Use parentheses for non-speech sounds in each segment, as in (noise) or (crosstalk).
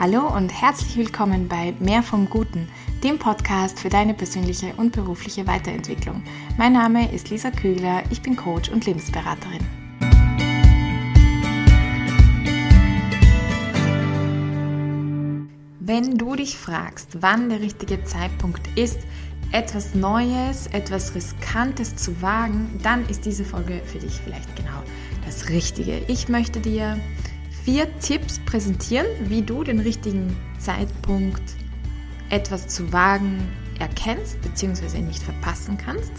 Hallo und herzlich willkommen bei Mehr vom Guten, dem Podcast für deine persönliche und berufliche Weiterentwicklung. Mein Name ist Lisa Kügler, ich bin Coach und Lebensberaterin. Wenn du dich fragst, wann der richtige Zeitpunkt ist, etwas Neues, etwas Riskantes zu wagen, dann ist diese Folge für dich vielleicht genau das Richtige. Ich möchte dir vier Tipps präsentieren, wie du den richtigen Zeitpunkt etwas zu wagen erkennst bzw. nicht verpassen kannst.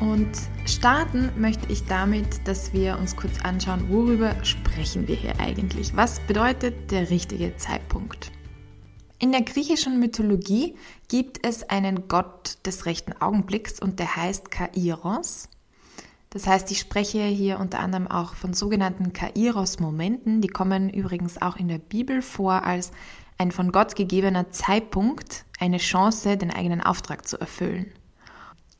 Und starten möchte ich damit, dass wir uns kurz anschauen, worüber sprechen wir hier eigentlich? Was bedeutet der richtige Zeitpunkt? In der griechischen Mythologie gibt es einen Gott des rechten Augenblicks und der heißt Kairos. Das heißt, ich spreche hier unter anderem auch von sogenannten Kairos-Momenten. Die kommen übrigens auch in der Bibel vor als ein von Gott gegebener Zeitpunkt, eine Chance, den eigenen Auftrag zu erfüllen.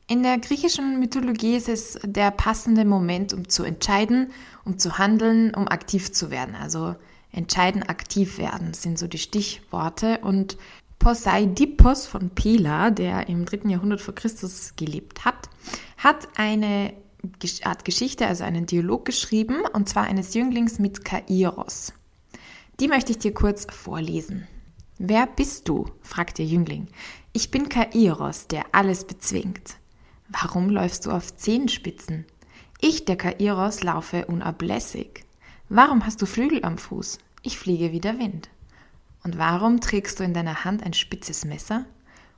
In der griechischen Mythologie ist es der passende Moment, um zu entscheiden, um zu handeln, um aktiv zu werden. Also entscheiden, aktiv werden sind so die Stichworte. Und Poseidippos von Pela, der im dritten Jahrhundert vor Christus gelebt hat, hat eine Art Geschichte, also einen Dialog geschrieben, und zwar eines Jünglings mit Kairos. Die möchte ich dir kurz vorlesen. Wer bist du? fragt der Jüngling. Ich bin Kairos, der alles bezwingt. Warum läufst du auf Zehenspitzen? Ich, der Kairos, laufe unablässig. Warum hast du Flügel am Fuß? Ich fliege wie der Wind. Und warum trägst du in deiner Hand ein spitzes Messer?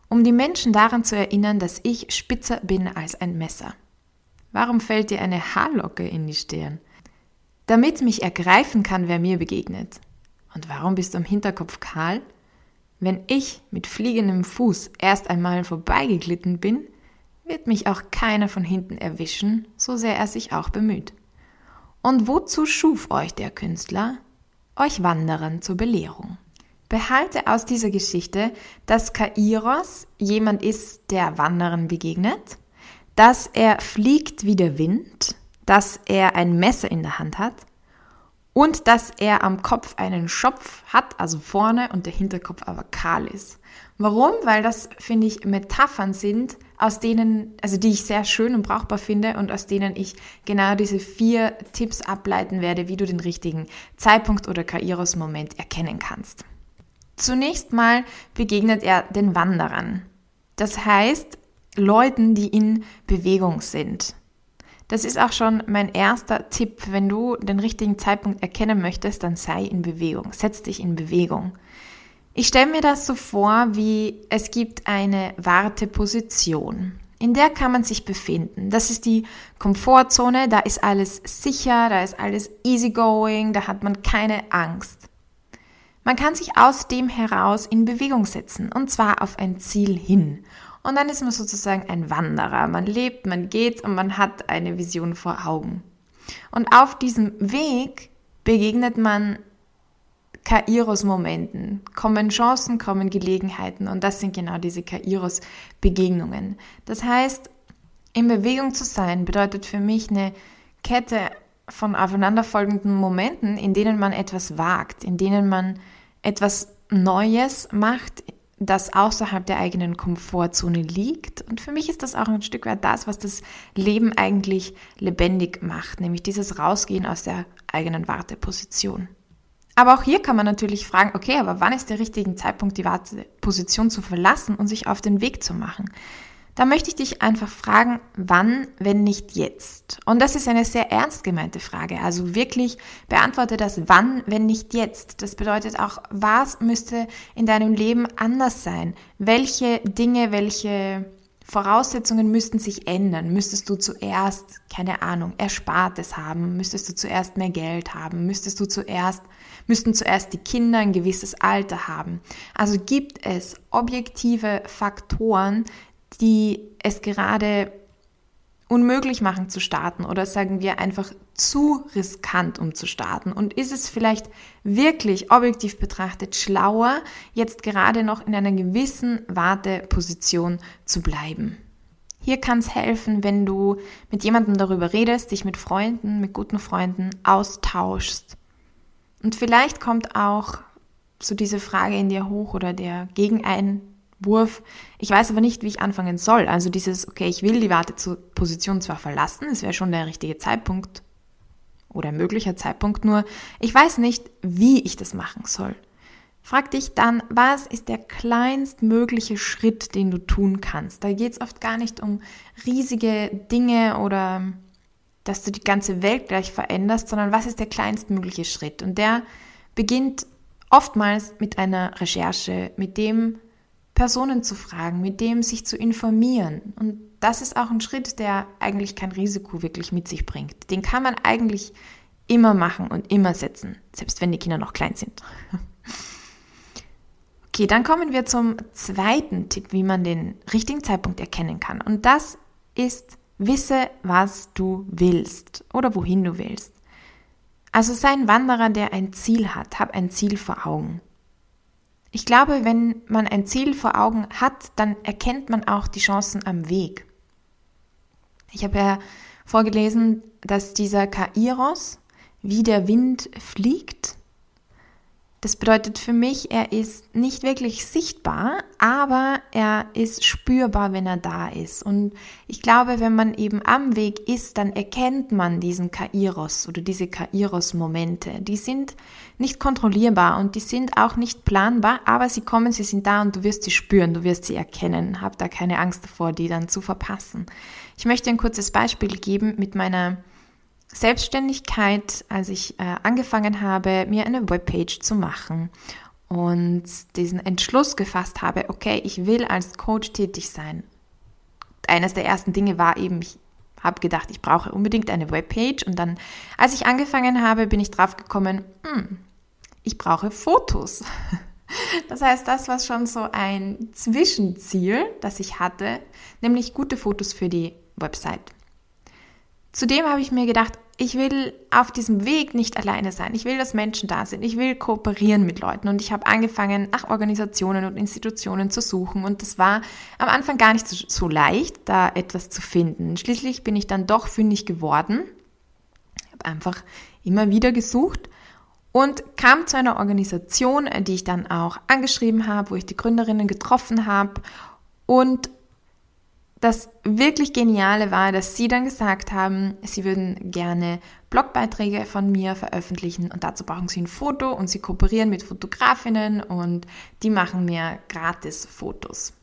Um die Menschen daran zu erinnern, dass ich spitzer bin als ein Messer. Warum fällt dir eine Haarlocke in die Stirn? Damit mich ergreifen kann, wer mir begegnet. Und warum bist du am Hinterkopf kahl? Wenn ich mit fliegendem Fuß erst einmal vorbeigeglitten bin, wird mich auch keiner von hinten erwischen, so sehr er sich auch bemüht. Und wozu schuf euch der Künstler? Euch Wanderern zur Belehrung. Behalte aus dieser Geschichte, dass Kairos jemand ist, der Wanderern begegnet, dass er fliegt wie der Wind, dass er ein Messer in der Hand hat und dass er am Kopf einen Schopf hat, also vorne und der Hinterkopf aber kahl ist. Warum? Weil das, finde ich, Metaphern sind, aus denen, also die ich sehr schön und brauchbar finde und aus denen ich genau diese vier Tipps ableiten werde, wie du den richtigen Zeitpunkt oder Kairos-Moment erkennen kannst. Zunächst mal begegnet er den Wanderern. Das heißt, Leuten, die in Bewegung sind. Das ist auch schon mein erster Tipp. Wenn du den richtigen Zeitpunkt erkennen möchtest, dann sei in Bewegung. Setz dich in Bewegung. Ich stelle mir das so vor, wie es gibt eine Warteposition. In der kann man sich befinden. Das ist die Komfortzone, da ist alles sicher, da ist alles easygoing, da hat man keine Angst. Man kann sich aus dem heraus in Bewegung setzen, und zwar auf ein Ziel hin. Und dann ist man sozusagen ein Wanderer. Man lebt, man geht und man hat eine Vision vor Augen. Und auf diesem Weg begegnet man Kairos-Momenten, kommen Chancen, kommen Gelegenheiten und das sind genau diese Kairos-Begegnungen. Das heißt, in Bewegung zu sein bedeutet für mich eine Kette von aufeinanderfolgenden Momenten, in denen man etwas wagt, in denen man etwas Neues macht, das außerhalb der eigenen Komfortzone liegt. Und für mich ist das auch ein Stück weit das, was das Leben eigentlich lebendig macht, nämlich dieses Rausgehen aus der eigenen Warteposition. Aber auch hier kann man natürlich fragen, okay, aber wann ist der richtige Zeitpunkt, die Warteposition zu verlassen und sich auf den Weg zu machen? Da möchte ich dich einfach fragen, wann, wenn nicht jetzt? Und das ist eine sehr ernst gemeinte Frage. Also wirklich beantworte das wann, wenn nicht jetzt. Das bedeutet auch, was müsste in deinem Leben anders sein? Welche Dinge, welche Voraussetzungen müssten sich ändern. Müsstest du zuerst, keine Ahnung, Erspartes haben? Müsstest du zuerst mehr Geld haben? Müsstest du zuerst, müssten zuerst die Kinder ein gewisses Alter haben? Also gibt es objektive Faktoren, die es gerade unmöglich machen zu starten oder sagen wir einfach zu riskant, um zu starten? Und ist es vielleicht wirklich objektiv betrachtet schlauer, jetzt gerade noch in einer gewissen Warteposition zu bleiben? Hier kann es helfen, wenn du mit jemandem darüber redest, dich mit Freunden, mit guten Freunden austauschst. Und vielleicht kommt auch so diese Frage in dir hoch oder der Gegeneinwurf. Ich weiß aber nicht, wie ich anfangen soll. Also dieses, okay, ich will die Warteposition zwar verlassen, es wäre schon der richtige Zeitpunkt oder möglicher Zeitpunkt, nur ich weiß nicht, wie ich das machen soll. Frag dich dann, was ist der kleinstmögliche Schritt, den du tun kannst? Da geht es oft gar nicht um riesige Dinge oder dass du die ganze Welt gleich veränderst, sondern was ist der kleinstmögliche Schritt? Und der beginnt oftmals mit einer Recherche, mit dem Personen zu fragen, mit dem sich zu informieren. Und das ist auch ein Schritt, der eigentlich kein Risiko wirklich mit sich bringt. Den kann man eigentlich immer machen und immer setzen, selbst wenn die Kinder noch klein sind. (laughs) Okay, dann kommen wir zum zweiten Tipp, wie man den richtigen Zeitpunkt erkennen kann. Und das ist, wisse, was du willst oder wohin du willst. Also sei ein Wanderer, der ein Ziel hat, hab ein Ziel vor Augen. Ich glaube, wenn man ein Ziel vor Augen hat, dann erkennt man auch die Chancen am Weg. Ich habe ja vorgelesen, dass dieser Kairos wie der Wind fliegt das bedeutet für mich, er ist nicht wirklich sichtbar, aber er ist spürbar, wenn er da ist. Und ich glaube, wenn man eben am Weg ist, dann erkennt man diesen Kairos oder diese Kairos-Momente. Die sind nicht kontrollierbar und die sind auch nicht planbar, aber sie kommen, sie sind da und du wirst sie spüren, du wirst sie erkennen. Hab da keine Angst davor, die dann zu verpassen. Ich möchte ein kurzes Beispiel geben mit meiner Selbstständigkeit, als ich äh, angefangen habe, mir eine Webpage zu machen und diesen Entschluss gefasst habe, okay, ich will als Coach tätig sein. Eines der ersten Dinge war eben, ich habe gedacht, ich brauche unbedingt eine Webpage und dann, als ich angefangen habe, bin ich drauf gekommen, hm, ich brauche Fotos. (laughs) Das heißt, das war schon so ein Zwischenziel, das ich hatte, nämlich gute Fotos für die Website. Zudem habe ich mir gedacht, ich will auf diesem Weg nicht alleine sein. Ich will, dass Menschen da sind. Ich will kooperieren mit Leuten. Und ich habe angefangen, nach Organisationen und Institutionen zu suchen. Und das war am Anfang gar nicht so, so leicht, da etwas zu finden. Schließlich bin ich dann doch fündig geworden. Ich habe einfach immer wieder gesucht und kam zu einer Organisation, die ich dann auch angeschrieben habe, wo ich die Gründerinnen getroffen habe und das wirklich Geniale war, dass sie dann gesagt haben, sie würden gerne Blogbeiträge von mir veröffentlichen und dazu brauchen sie ein Foto und sie kooperieren mit Fotografinnen und die machen mir gratis Fotos.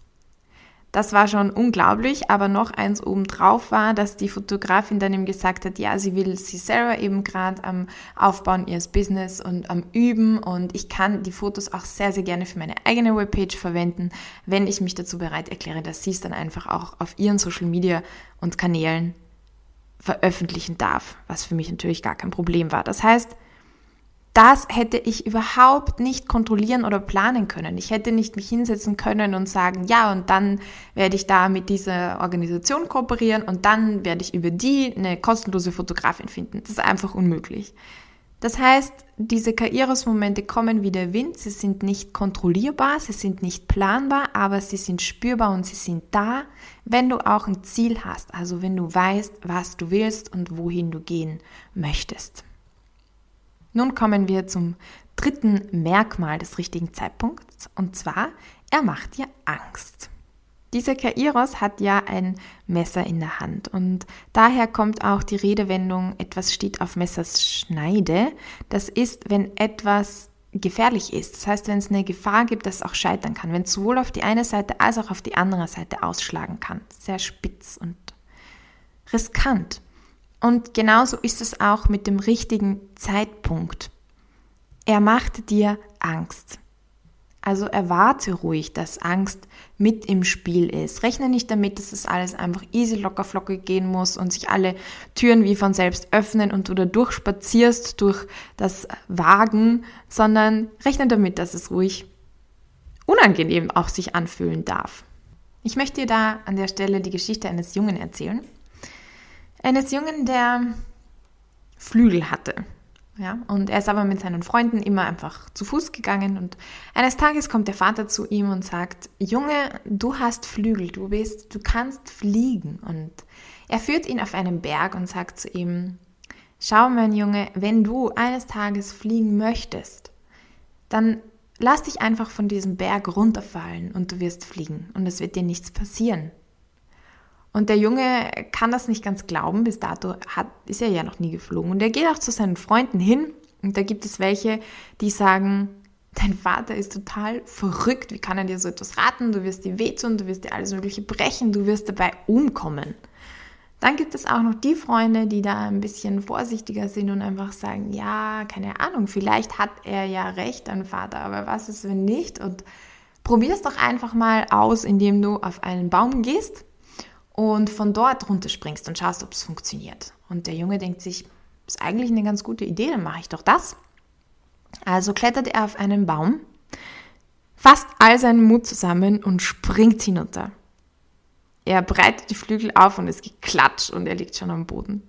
Das war schon unglaublich, aber noch eins obendrauf war, dass die Fotografin dann ihm gesagt hat, ja, sie will sie selber eben gerade am Aufbauen ihres Business und am Üben und ich kann die Fotos auch sehr, sehr gerne für meine eigene Webpage verwenden, wenn ich mich dazu bereit erkläre, dass sie es dann einfach auch auf ihren Social Media und Kanälen veröffentlichen darf, was für mich natürlich gar kein Problem war. Das heißt, das hätte ich überhaupt nicht kontrollieren oder planen können. Ich hätte nicht mich hinsetzen können und sagen, ja, und dann werde ich da mit dieser Organisation kooperieren und dann werde ich über die eine kostenlose Fotografin finden. Das ist einfach unmöglich. Das heißt, diese Kairos-Momente kommen wie der Wind, sie sind nicht kontrollierbar, sie sind nicht planbar, aber sie sind spürbar und sie sind da, wenn du auch ein Ziel hast, also wenn du weißt, was du willst und wohin du gehen möchtest. Nun kommen wir zum dritten Merkmal des richtigen Zeitpunkts und zwar, er macht dir Angst. Dieser Kairos hat ja ein Messer in der Hand und daher kommt auch die Redewendung, etwas steht auf Messers Schneide. Das ist, wenn etwas gefährlich ist. Das heißt, wenn es eine Gefahr gibt, dass es auch scheitern kann, wenn es sowohl auf die eine Seite als auch auf die andere Seite ausschlagen kann. Sehr spitz und riskant. Und genauso ist es auch mit dem richtigen Zeitpunkt. Er macht dir Angst. Also erwarte ruhig, dass Angst mit im Spiel ist. Rechne nicht damit, dass es alles einfach easy locker flockig gehen muss und sich alle Türen wie von selbst öffnen und du da durchspazierst durch das Wagen, sondern rechne damit, dass es ruhig unangenehm auch sich anfühlen darf. Ich möchte dir da an der Stelle die Geschichte eines Jungen erzählen eines Jungen, der Flügel hatte. Ja, und er ist aber mit seinen Freunden immer einfach zu Fuß gegangen und eines Tages kommt der Vater zu ihm und sagt, Junge, du hast Flügel, du bist, du kannst fliegen. Und er führt ihn auf einen Berg und sagt zu ihm, schau mein Junge, wenn du eines Tages fliegen möchtest, dann lass dich einfach von diesem Berg runterfallen und du wirst fliegen und es wird dir nichts passieren. Und der Junge kann das nicht ganz glauben, bis dato hat, ist er ja noch nie geflogen. Und er geht auch zu seinen Freunden hin und da gibt es welche, die sagen, dein Vater ist total verrückt, wie kann er dir so etwas raten, du wirst dir wehtun, du wirst dir alles Mögliche brechen, du wirst dabei umkommen. Dann gibt es auch noch die Freunde, die da ein bisschen vorsichtiger sind und einfach sagen, ja, keine Ahnung, vielleicht hat er ja recht, dein Vater, aber was ist, wenn nicht? Und probier es doch einfach mal aus, indem du auf einen Baum gehst und von dort runterspringst und schaust, ob es funktioniert. Und der Junge denkt sich, ist eigentlich eine ganz gute Idee, dann mache ich doch das. Also klettert er auf einen Baum, fasst all seinen Mut zusammen und springt hinunter. Er breitet die Flügel auf und es geklatscht und er liegt schon am Boden.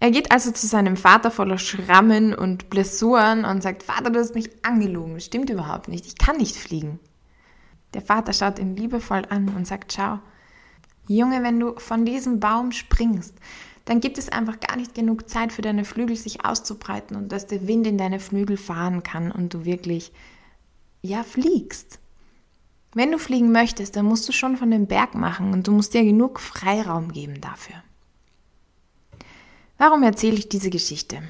Er geht also zu seinem Vater voller Schrammen und Blessuren und sagt, Vater, du hast mich angelogen, stimmt überhaupt nicht, ich kann nicht fliegen. Der Vater schaut ihn liebevoll an und sagt, schau, Junge, wenn du von diesem Baum springst, dann gibt es einfach gar nicht genug Zeit für deine Flügel sich auszubreiten und dass der Wind in deine Flügel fahren kann und du wirklich, ja, fliegst. Wenn du fliegen möchtest, dann musst du schon von dem Berg machen und du musst dir genug Freiraum geben dafür. Warum erzähle ich diese Geschichte?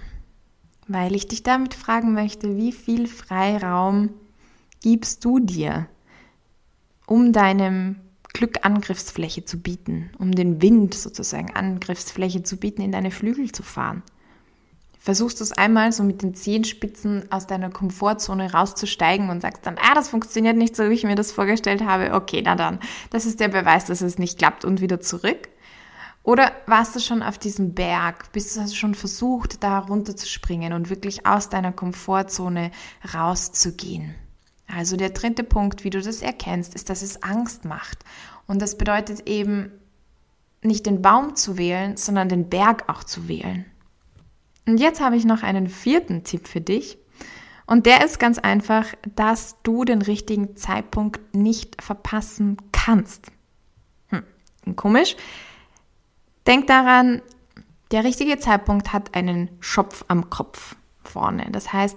Weil ich dich damit fragen möchte, wie viel Freiraum gibst du dir, um deinem Glück Angriffsfläche zu bieten, um den Wind sozusagen Angriffsfläche zu bieten, in deine Flügel zu fahren? versuchst du es einmal so mit den Zehenspitzen aus deiner Komfortzone rauszusteigen und sagst dann, ah, das funktioniert nicht so, wie ich mir das vorgestellt habe. Okay, na dann, das ist der Beweis, dass es nicht klappt und wieder zurück. Oder warst du schon auf diesem Berg? Bist du schon versucht, da runterzuspringen und wirklich aus deiner Komfortzone rauszugehen? Also der dritte Punkt, wie du das erkennst, ist, dass es Angst macht. Und das bedeutet eben, nicht den Baum zu wählen, sondern den Berg auch zu wählen. Und jetzt habe ich noch einen vierten Tipp für dich. Und der ist ganz einfach, dass du den richtigen Zeitpunkt nicht verpassen kannst. Hm, komisch. Denk daran, der richtige Zeitpunkt hat einen Schopf am Kopf vorne. Das heißt,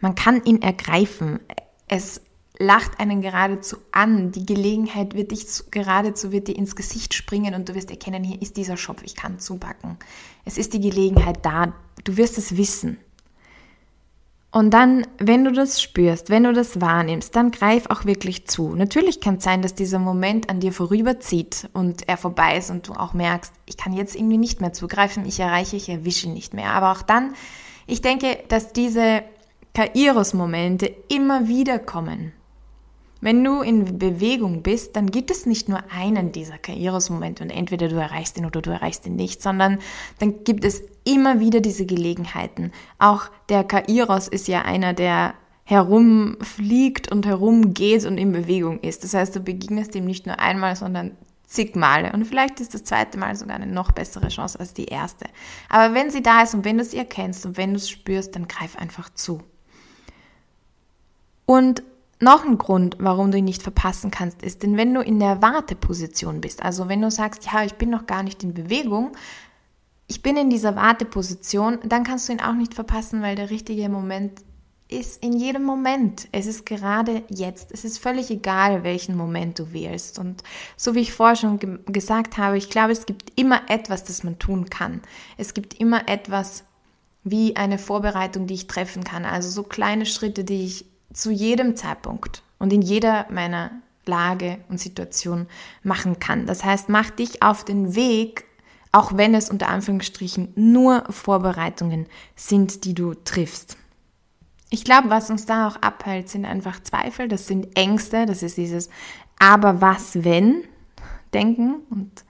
man kann ihn ergreifen. Es lacht einen geradezu an. Die Gelegenheit wird dich geradezu wird dir ins Gesicht springen und du wirst erkennen, hier ist dieser Schopf, ich kann zupacken. Es ist die Gelegenheit da, du wirst es wissen. Und dann, wenn du das spürst, wenn du das wahrnimmst, dann greif auch wirklich zu. Natürlich kann es sein, dass dieser Moment an dir vorüberzieht und er vorbei ist und du auch merkst, ich kann jetzt irgendwie nicht mehr zugreifen, ich erreiche, ich erwische nicht mehr. Aber auch dann, ich denke, dass diese Kairos-Momente immer wieder kommen. Wenn du in Bewegung bist, dann gibt es nicht nur einen dieser Kairos-Momente und entweder du erreichst ihn oder du erreichst ihn nicht, sondern dann gibt es immer wieder diese Gelegenheiten. Auch der Kairos ist ja einer, der herumfliegt und herumgeht und in Bewegung ist. Das heißt, du begegnest ihm nicht nur einmal, sondern zig Male. Und vielleicht ist das zweite Mal sogar eine noch bessere Chance als die erste. Aber wenn sie da ist und wenn du sie erkennst und wenn du es spürst, dann greif einfach zu. Und noch ein Grund, warum du ihn nicht verpassen kannst, ist, denn wenn du in der Warteposition bist, also wenn du sagst, ja, ich bin noch gar nicht in Bewegung, ich bin in dieser Warteposition, dann kannst du ihn auch nicht verpassen, weil der richtige Moment ist in jedem Moment. Es ist gerade jetzt. Es ist völlig egal, welchen Moment du wählst. Und so wie ich vorher schon ge gesagt habe, ich glaube, es gibt immer etwas, das man tun kann. Es gibt immer etwas wie eine Vorbereitung, die ich treffen kann. Also so kleine Schritte, die ich zu jedem Zeitpunkt und in jeder meiner Lage und Situation machen kann. Das heißt, mach dich auf den Weg, auch wenn es unter Anführungsstrichen nur Vorbereitungen sind, die du triffst. Ich glaube, was uns da auch abhält, sind einfach Zweifel, das sind Ängste, das ist dieses Aber was wenn denken. Und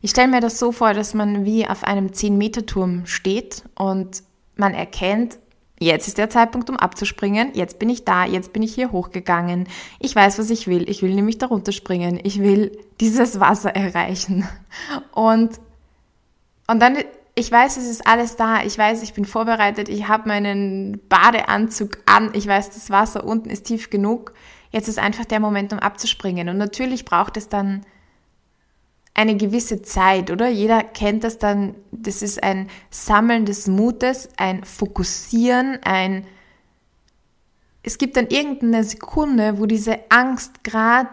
ich stelle mir das so vor, dass man wie auf einem 10-Meter-Turm steht und man erkennt, Jetzt ist der Zeitpunkt, um abzuspringen. Jetzt bin ich da. Jetzt bin ich hier hochgegangen. Ich weiß, was ich will. Ich will nämlich darunter springen. Ich will dieses Wasser erreichen. Und, und dann, ich weiß, es ist alles da. Ich weiß, ich bin vorbereitet. Ich habe meinen Badeanzug an. Ich weiß, das Wasser unten ist tief genug. Jetzt ist einfach der Moment, um abzuspringen. Und natürlich braucht es dann eine gewisse Zeit, oder? Jeder kennt das dann, das ist ein Sammeln des Mutes, ein Fokussieren, ein es gibt dann irgendeine Sekunde, wo diese Angst gerade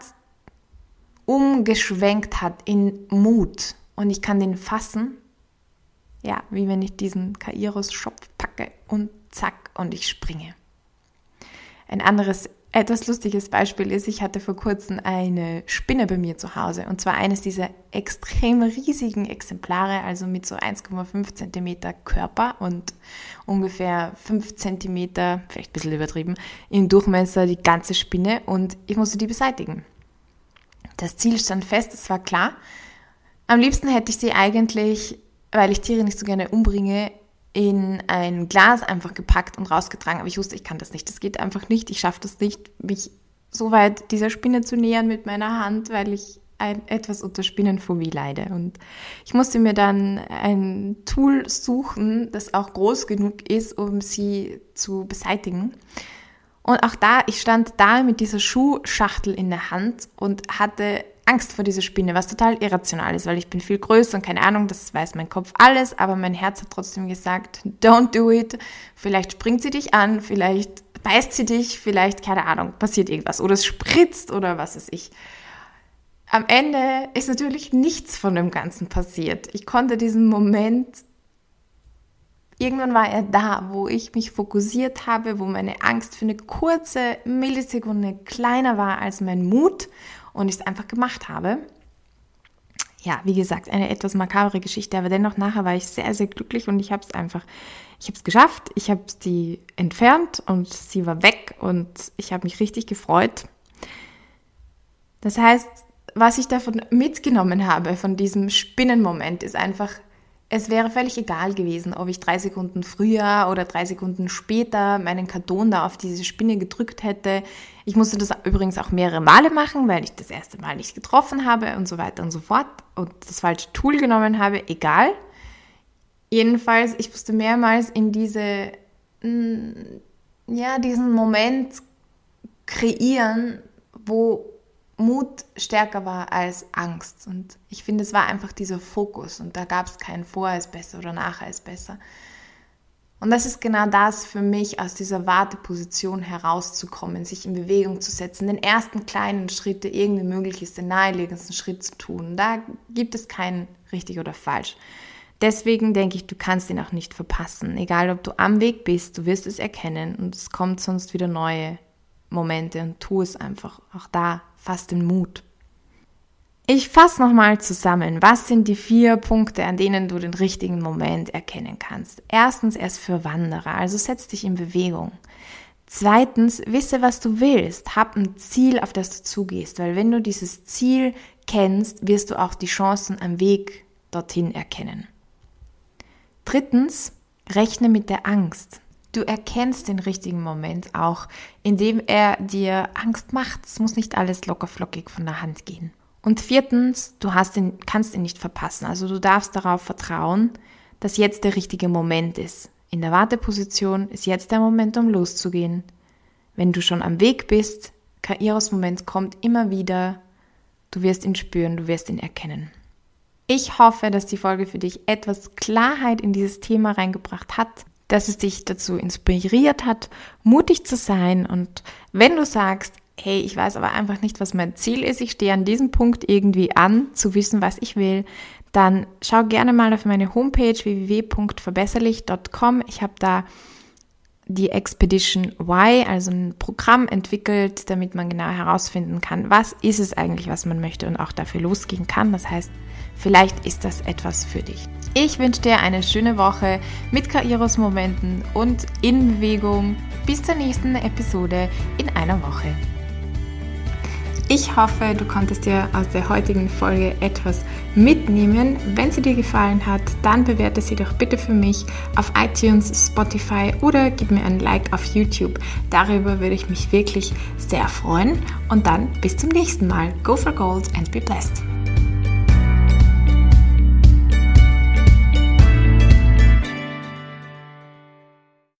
umgeschwenkt hat in Mut und ich kann den fassen. Ja, wie wenn ich diesen Kairos-Schopf packe und zack und ich springe. Ein anderes etwas lustiges Beispiel ist, ich hatte vor kurzem eine Spinne bei mir zu Hause und zwar eines dieser extrem riesigen Exemplare, also mit so 1,5 cm Körper und ungefähr 5 cm, vielleicht ein bisschen übertrieben, im Durchmesser die ganze Spinne und ich musste die beseitigen. Das Ziel stand fest, es war klar. Am liebsten hätte ich sie eigentlich, weil ich Tiere nicht so gerne umbringe, in ein Glas einfach gepackt und rausgetragen. Aber ich wusste, ich kann das nicht. Das geht einfach nicht. Ich schaffe das nicht, mich so weit dieser Spinne zu nähern mit meiner Hand, weil ich ein, etwas unter Spinnenphobie leide. Und ich musste mir dann ein Tool suchen, das auch groß genug ist, um sie zu beseitigen. Und auch da, ich stand da mit dieser Schuhschachtel in der Hand und hatte Angst vor dieser Spinne, was total irrational ist, weil ich bin viel größer und keine Ahnung, das weiß mein Kopf alles, aber mein Herz hat trotzdem gesagt, don't do it. Vielleicht springt sie dich an, vielleicht beißt sie dich, vielleicht, keine Ahnung, passiert irgendwas oder es spritzt oder was weiß ich. Am Ende ist natürlich nichts von dem Ganzen passiert. Ich konnte diesen Moment, irgendwann war er da, wo ich mich fokussiert habe, wo meine Angst für eine kurze Millisekunde kleiner war als mein Mut und ich es einfach gemacht habe. Ja, wie gesagt, eine etwas makabre Geschichte, aber dennoch nachher war ich sehr, sehr glücklich und ich habe es einfach, ich habe es geschafft, ich habe sie entfernt und sie war weg und ich habe mich richtig gefreut. Das heißt, was ich davon mitgenommen habe, von diesem Spinnenmoment, ist einfach, es wäre völlig egal gewesen, ob ich drei Sekunden früher oder drei Sekunden später meinen Karton da auf diese Spinne gedrückt hätte. Ich musste das übrigens auch mehrere Male machen, weil ich das erste Mal nicht getroffen habe und so weiter und so fort und das falsche Tool genommen habe. Egal. Jedenfalls, ich musste mehrmals in diese, mm, ja, diesen Moment kreieren, wo Mut stärker war als Angst. Und ich finde, es war einfach dieser Fokus und da gab es kein Vorher ist besser oder Nachher ist besser. Und das ist genau das für mich, aus dieser Warteposition herauszukommen, sich in Bewegung zu setzen, den ersten kleinen Schritt, der irgendwie möglich ist, den naheliegendsten Schritt zu tun. Da gibt es keinen richtig oder falsch. Deswegen denke ich, du kannst ihn auch nicht verpassen. Egal, ob du am Weg bist, du wirst es erkennen und es kommt sonst wieder neue Momente und tu es einfach. Auch da fass den Mut. Ich fasse nochmal zusammen. Was sind die vier Punkte, an denen du den richtigen Moment erkennen kannst? Erstens, erst für Wanderer, also setz dich in Bewegung. Zweitens, wisse, was du willst. Hab ein Ziel, auf das du zugehst, weil wenn du dieses Ziel kennst, wirst du auch die Chancen am Weg dorthin erkennen. Drittens, rechne mit der Angst. Du erkennst den richtigen Moment auch, indem er dir Angst macht. Es muss nicht alles lockerflockig von der Hand gehen. Und viertens, du ihn, kannst ihn nicht verpassen. Also du darfst darauf vertrauen, dass jetzt der richtige Moment ist. In der Warteposition ist jetzt der Moment, um loszugehen. Wenn du schon am Weg bist, Kairos Moment kommt immer wieder. Du wirst ihn spüren, du wirst ihn erkennen. Ich hoffe, dass die Folge für dich etwas Klarheit in dieses Thema reingebracht hat dass es dich dazu inspiriert hat, mutig zu sein. Und wenn du sagst, hey, ich weiß aber einfach nicht, was mein Ziel ist, ich stehe an diesem Punkt irgendwie an, zu wissen, was ich will, dann schau gerne mal auf meine Homepage www.verbesserlich.com. Ich habe da die Expedition Y, also ein Programm entwickelt, damit man genau herausfinden kann, was ist es eigentlich, was man möchte und auch dafür losgehen kann. Das heißt, vielleicht ist das etwas für dich. Ich wünsche dir eine schöne Woche mit Kairos Momenten und in Bewegung. Bis zur nächsten Episode in einer Woche. Ich hoffe, du konntest dir aus der heutigen Folge etwas mitnehmen. Wenn sie dir gefallen hat, dann bewerte sie doch bitte für mich auf iTunes, Spotify oder gib mir ein Like auf YouTube. Darüber würde ich mich wirklich sehr freuen. Und dann bis zum nächsten Mal. Go for Gold and be blessed.